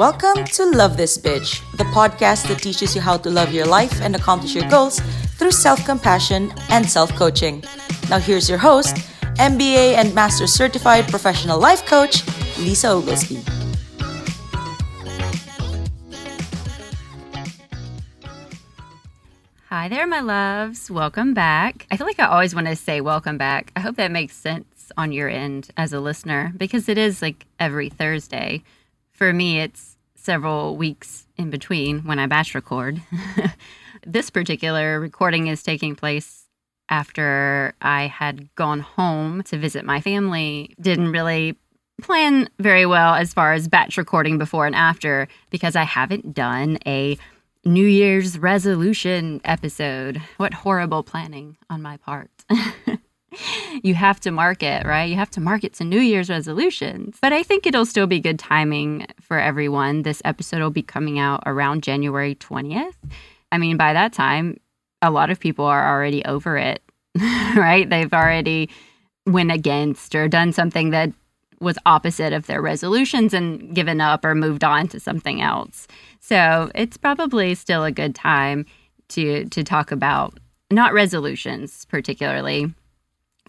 Welcome to Love This Bitch, the podcast that teaches you how to love your life and accomplish your goals through self compassion and self coaching. Now, here's your host, MBA and Master Certified Professional Life Coach, Lisa Oglesby. Hi there, my loves. Welcome back. I feel like I always want to say welcome back. I hope that makes sense on your end as a listener because it is like every Thursday. For me, it's several weeks in between when I batch record. this particular recording is taking place after I had gone home to visit my family. Didn't really plan very well as far as batch recording before and after because I haven't done a New Year's resolution episode. What horrible planning on my part. you have to market, right? You have to market to New Year's resolutions. But I think it'll still be good timing for everyone. This episode will be coming out around January 20th. I mean, by that time, a lot of people are already over it, right? They've already went against or done something that was opposite of their resolutions and given up or moved on to something else. So it's probably still a good time to to talk about not resolutions particularly,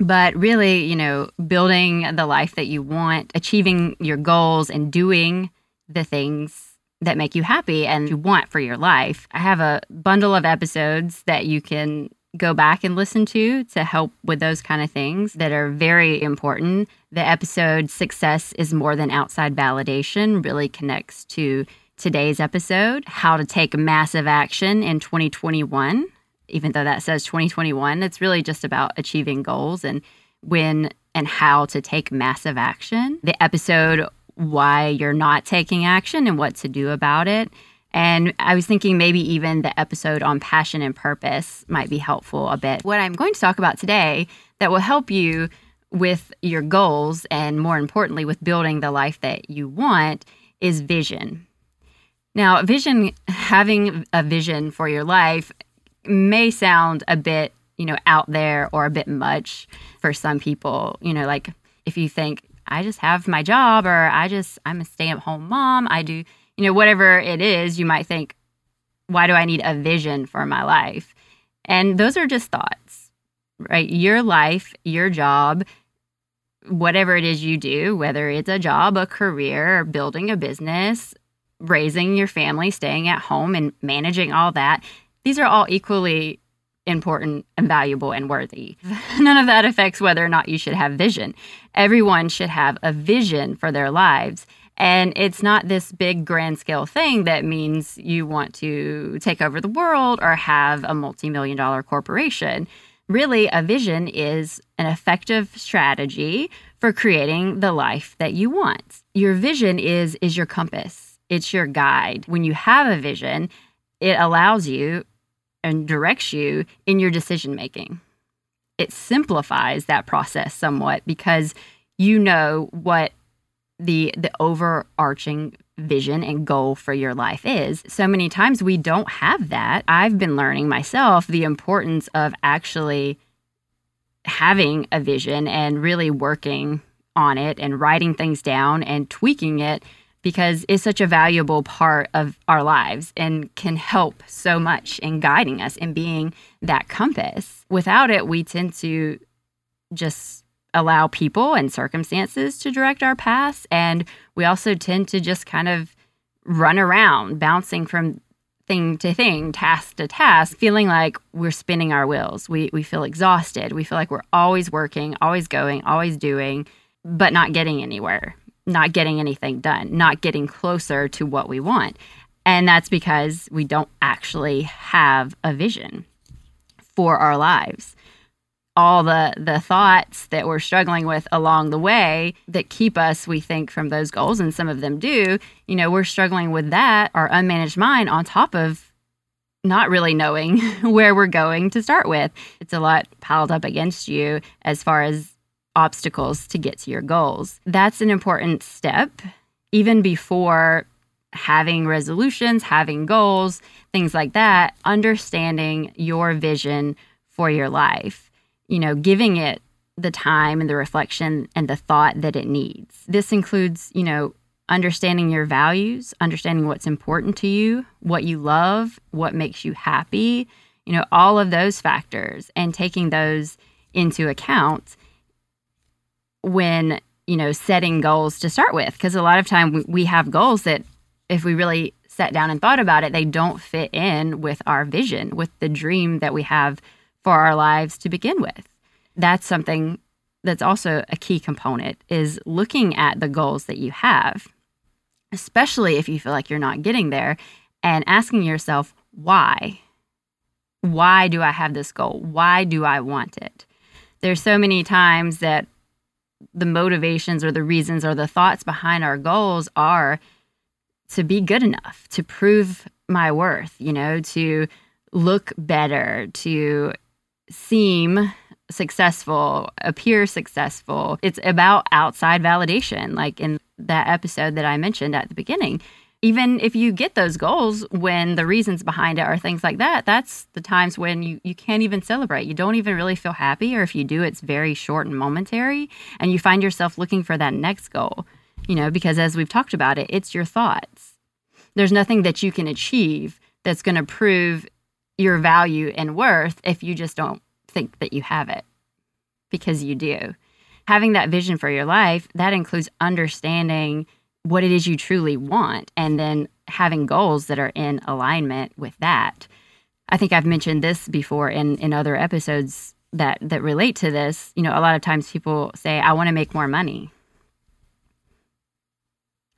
but really, you know, building the life that you want, achieving your goals, and doing the things that make you happy and you want for your life. I have a bundle of episodes that you can go back and listen to to help with those kind of things that are very important. The episode Success is More Than Outside Validation really connects to today's episode, How to Take Massive Action in 2021 even though that says 2021, it's really just about achieving goals and when and how to take massive action. The episode, Why You're Not Taking Action and What to Do About It. And I was thinking maybe even the episode on passion and purpose might be helpful a bit. What I'm going to talk about today that will help you with your goals and more importantly, with building the life that you want is vision. Now, vision, having a vision for your life may sound a bit, you know, out there or a bit much for some people. You know, like if you think, I just have my job or I just, I'm a stay at home mom, I do, you know, whatever it is, you might think, why do I need a vision for my life? And those are just thoughts, right? Your life, your job, whatever it is you do, whether it's a job, a career, building a business, raising your family, staying at home, and managing all that, these are all equally important and valuable and worthy. None of that affects whether or not you should have vision. Everyone should have a vision for their lives. And it's not this big grand scale thing that means you want to take over the world or have a multi million dollar corporation. Really, a vision is an effective strategy for creating the life that you want. Your vision is, is your compass, it's your guide. When you have a vision, it allows you and directs you in your decision making. It simplifies that process somewhat because you know what the the overarching vision and goal for your life is. So many times we don't have that. I've been learning myself the importance of actually having a vision and really working on it and writing things down and tweaking it because it's such a valuable part of our lives and can help so much in guiding us and being that compass. Without it, we tend to just allow people and circumstances to direct our paths. And we also tend to just kind of run around, bouncing from thing to thing, task to task, feeling like we're spinning our wheels. We, we feel exhausted. We feel like we're always working, always going, always doing, but not getting anywhere not getting anything done, not getting closer to what we want. And that's because we don't actually have a vision for our lives. All the the thoughts that we're struggling with along the way that keep us, we think, from those goals, and some of them do, you know, we're struggling with that, our unmanaged mind on top of not really knowing where we're going to start with. It's a lot piled up against you as far as obstacles to get to your goals. That's an important step, even before having resolutions, having goals, things like that, understanding your vision for your life, you know, giving it the time and the reflection and the thought that it needs. This includes, you know, understanding your values, understanding what's important to you, what you love, what makes you happy, you know, all of those factors and taking those into account when, you know, setting goals to start with. Because a lot of time we have goals that if we really sat down and thought about it, they don't fit in with our vision, with the dream that we have for our lives to begin with. That's something that's also a key component is looking at the goals that you have, especially if you feel like you're not getting there and asking yourself, why? Why do I have this goal? Why do I want it? There's so many times that the motivations or the reasons or the thoughts behind our goals are to be good enough, to prove my worth, you know, to look better, to seem successful, appear successful. It's about outside validation, like in that episode that I mentioned at the beginning. Even if you get those goals when the reasons behind it are things like that, that's the times when you, you can't even celebrate. You don't even really feel happy, or if you do, it's very short and momentary, and you find yourself looking for that next goal, you know, because as we've talked about it, it's your thoughts. There's nothing that you can achieve that's going to prove your value and worth if you just don't think that you have it because you do. Having that vision for your life, that includes understanding what it is you truly want and then having goals that are in alignment with that. I think I've mentioned this before in, in other episodes that that relate to this. You know, a lot of times people say, I want to make more money.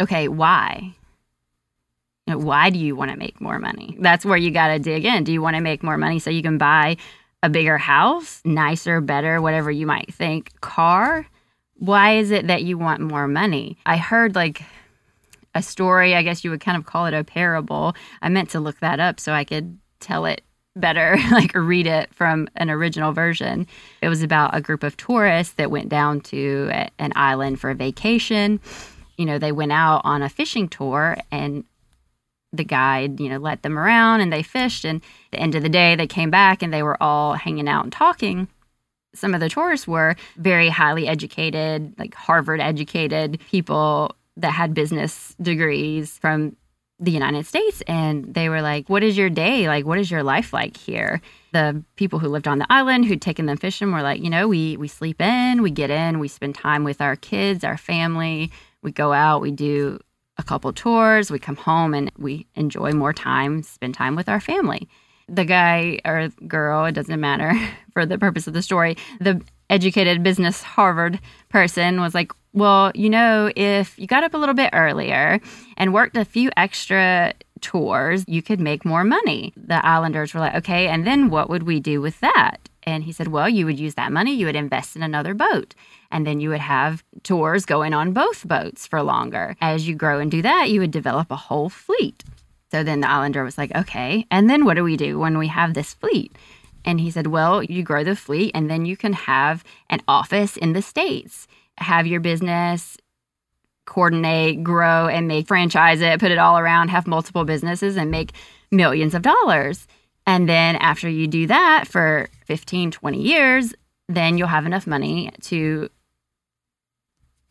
Okay, why? You know, why do you want to make more money? That's where you got to dig in. Do you want to make more money so you can buy a bigger house, nicer, better, whatever you might think, car. Why is it that you want more money? I heard like a story, I guess you would kind of call it a parable. I meant to look that up so I could tell it better, like read it from an original version. It was about a group of tourists that went down to an island for a vacation. You know, they went out on a fishing tour and the guide, you know, let them around and they fished. And the end of the day, they came back and they were all hanging out and talking. Some of the tourists were very highly educated, like Harvard educated people that had business degrees from the United States. And they were like, What is your day? Like, what is your life like here? The people who lived on the island who'd taken them fishing were like, You know, we, we sleep in, we get in, we spend time with our kids, our family, we go out, we do a couple tours, we come home and we enjoy more time, spend time with our family. The guy or girl, it doesn't matter for the purpose of the story, the educated business Harvard person was like, Well, you know, if you got up a little bit earlier and worked a few extra tours, you could make more money. The islanders were like, Okay, and then what would we do with that? And he said, Well, you would use that money, you would invest in another boat. And then you would have tours going on both boats for longer. As you grow and do that, you would develop a whole fleet. So then the islander was like, Okay, and then what do we do when we have this fleet? And he said, Well, you grow the fleet and then you can have an office in the States, have your business coordinate, grow, and make franchise it, put it all around, have multiple businesses and make millions of dollars. And then after you do that for 15, 20 years, then you'll have enough money to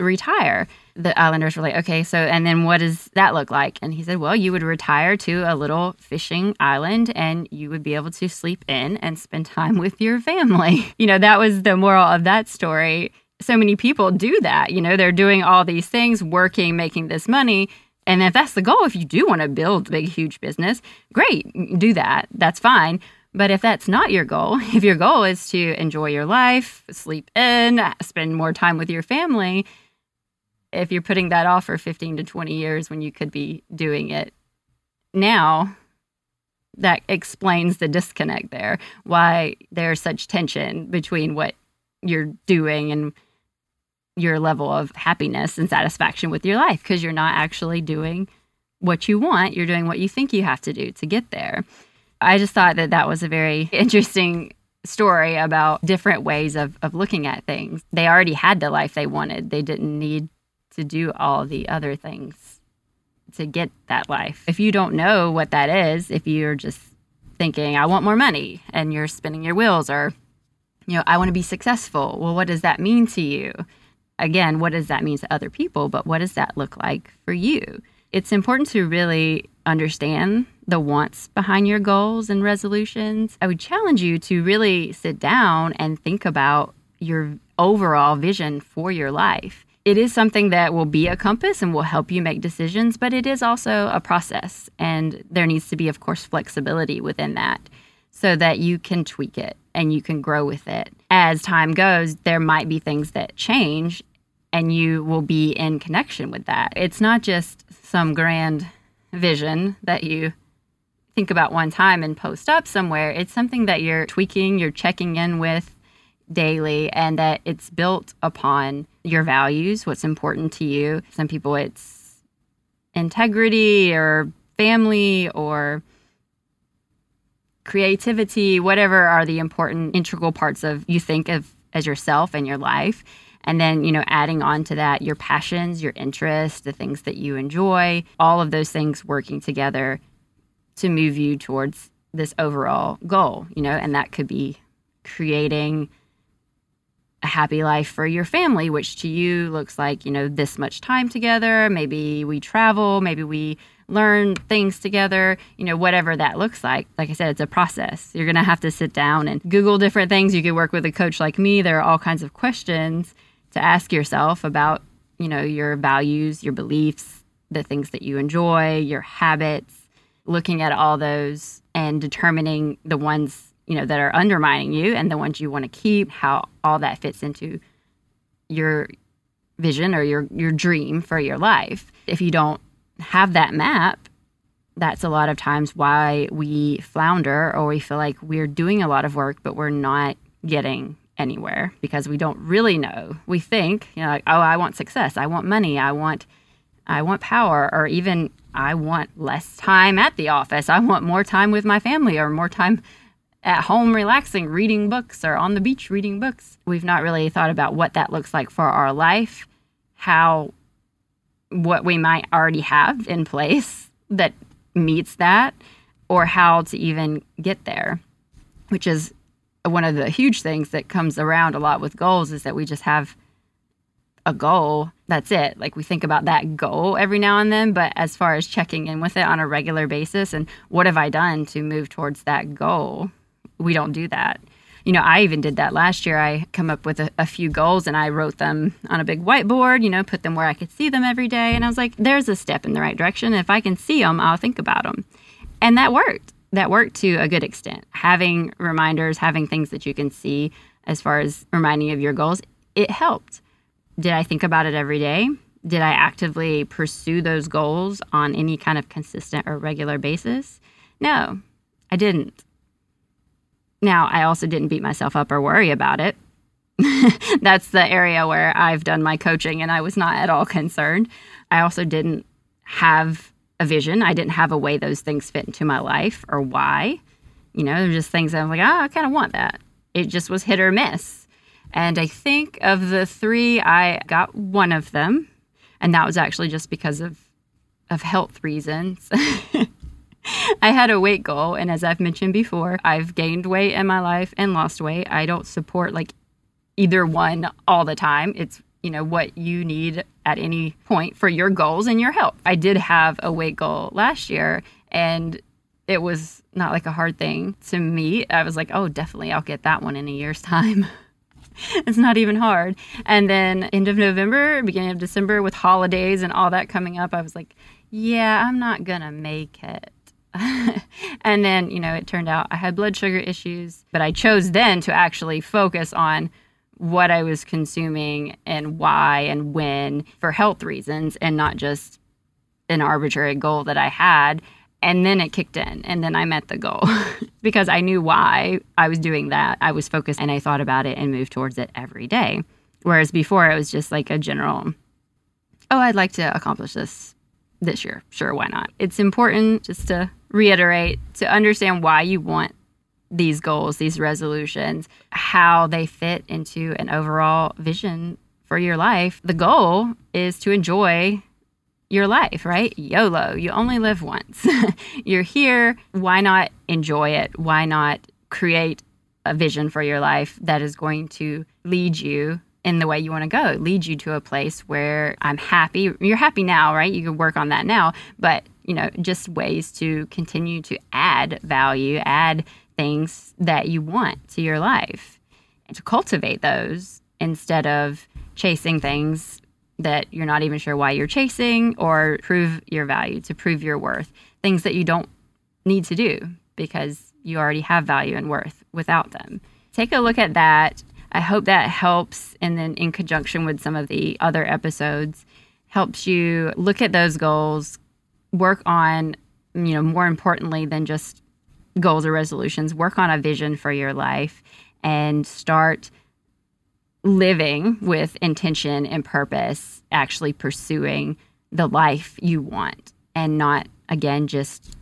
retire. The islanders were like, okay, so, and then what does that look like? And he said, well, you would retire to a little fishing island and you would be able to sleep in and spend time with your family. You know, that was the moral of that story. So many people do that. You know, they're doing all these things, working, making this money. And if that's the goal, if you do want to build a big, huge business, great, do that. That's fine. But if that's not your goal, if your goal is to enjoy your life, sleep in, spend more time with your family, if you're putting that off for 15 to 20 years when you could be doing it now, that explains the disconnect there. Why there's such tension between what you're doing and your level of happiness and satisfaction with your life because you're not actually doing what you want. You're doing what you think you have to do to get there. I just thought that that was a very interesting story about different ways of, of looking at things. They already had the life they wanted, they didn't need to do all the other things to get that life. If you don't know what that is, if you're just thinking, I want more money, and you're spinning your wheels or You know, I want to be successful. Well, what does that mean to you? Again, what does that mean to other people? But what does that look like for you? It's important to really understand the wants behind your goals and resolutions. I would challenge you to really sit down and think about your overall vision for your life. It is something that will be a compass and will help you make decisions, but it is also a process. And there needs to be, of course, flexibility within that so that you can tweak it and you can grow with it. As time goes, there might be things that change and you will be in connection with that. It's not just some grand vision that you think about one time and post up somewhere. It's something that you're tweaking, you're checking in with daily, and that it's built upon your values, what's important to you. Some people, it's integrity or family or creativity, whatever are the important integral parts of you think of as yourself and your life. And then, you know, adding on to that your passions, your interests, the things that you enjoy, all of those things working together to move you towards this overall goal, you know, and that could be creating a happy life for your family, which to you looks like, you know, this much time together. Maybe we travel, maybe we learn things together, you know, whatever that looks like. Like I said, it's a process. You're going to have to sit down and Google different things. You could work with a coach like me. There are all kinds of questions to ask yourself about, you know, your values, your beliefs, the things that you enjoy, your habits, looking at all those and determining the ones, you know, that are undermining you and the ones you want to keep, how all that fits into your vision or your your dream for your life. If you don't have that map, that's a lot of times why we flounder or we feel like we're doing a lot of work but we're not getting anywhere because we don't really know. We think, you know, like, oh, I want success, I want money, I want I want power or even I want less time at the office. I want more time with my family or more time at home relaxing, reading books or on the beach reading books. We've not really thought about what that looks like for our life, how what we might already have in place that meets that or how to even get there, which is one of the huge things that comes around a lot with goals is that we just have a goal. That's it. Like we think about that goal every now and then, but as far as checking in with it on a regular basis and what have I done to move towards that goal, we don't do that. You know, I even did that last year. I come up with a, a few goals and I wrote them on a big whiteboard, you know, put them where I could see them every day. And I was like, there's a step in the right direction. If I can see them, I'll think about them. And that worked that worked to a good extent. Having reminders, having things that you can see as far as reminding of your goals, it helped. Did I think about it every day? Did I actively pursue those goals on any kind of consistent or regular basis? No, I didn't. Now, I also didn't beat myself up or worry about it. That's the area where I've done my coaching and I was not at all concerned. I also didn't have a vision. I didn't have a way those things fit into my life or why. You know, they're just things I'm like, oh, I kind of want that. It just was hit or miss. And I think of the three, I got one of them. And that was actually just because of of health reasons. I had a weight goal, and as I've mentioned before, I've gained weight in my life and lost weight. I don't support like either one all the time. It's you know what you need at any point for your goals and your health. I did have a weight goal last year and it was not like a hard thing to meet. I was like, "Oh, definitely I'll get that one in a year's time." it's not even hard. And then end of November, beginning of December with holidays and all that coming up, I was like, "Yeah, I'm not going to make it." and then, you know, it turned out I had blood sugar issues, but I chose then to actually focus on what I was consuming and why and when for health reasons and not just an arbitrary goal that I had. And then it kicked in, and then I met the goal because I knew why I was doing that. I was focused and I thought about it and moved towards it every day. Whereas before, it was just like a general, oh, I'd like to accomplish this this year. Sure, why not? It's important just to reiterate to understand why you want these goals, these resolutions, how they fit into an overall vision for your life. The goal is to enjoy your life, right? YOLO, you only live once. You're here. Why not enjoy it? Why not create a vision for your life that is going to lead you in the way you want to go, lead you to a place where I'm happy. You're happy now, right? You can work on that now, but you know, just ways to continue to add value, add things that you want to your life and to cultivate those instead of chasing things that you're not even sure why you're chasing or prove your value, to prove your worth, things that you don't need to do because you already have value and worth without them. Take a look at that. I hope that helps. And then, in conjunction with some of the other episodes, helps you look at those goals, work on, you know, more importantly than just goals or resolutions, work on a vision for your life and start living with intention and purpose, actually pursuing the life you want and not, again, just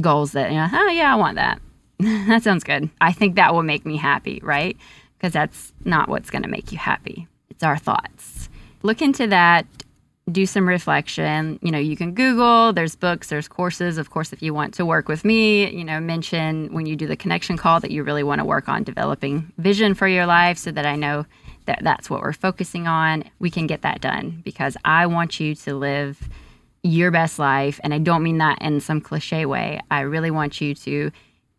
goals that, you know, oh, yeah, I want that. that sounds good. I think that will make me happy, right? Because that's not what's going to make you happy. It's our thoughts. Look into that do some reflection. You know, you can Google, there's books, there's courses. Of course, if you want to work with me, you know, mention when you do the connection call that you really want to work on developing vision for your life so that I know that that's what we're focusing on. We can get that done because I want you to live your best life. And I don't mean that in some cliche way. I really want you to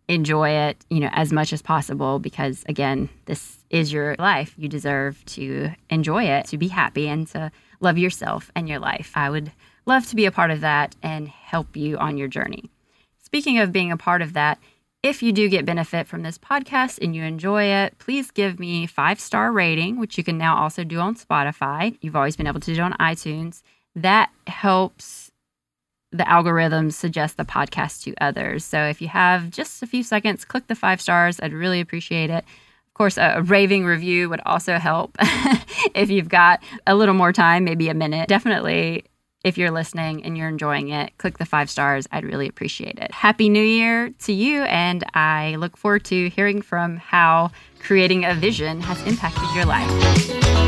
enjoy it, you know, as much as possible because again, this is your life. You deserve to enjoy it, to be happy and to love yourself and your life. I would love to be a part of that and help you on your journey. Speaking of being a part of that, if you do get benefit from this podcast and you enjoy it, please give me five star rating, which you can now also do on Spotify. You've always been able to do on iTunes. That helps the algorithms suggest the podcast to others. So if you have just a few seconds, click the five stars. I'd really appreciate it Of course, a raving review would also help if you've got a little more time, maybe a minute. Definitely, if you're listening and you're enjoying it, click the five stars. I'd really appreciate it. Happy New Year to you, and I look forward to hearing from how creating a vision has impacted your life.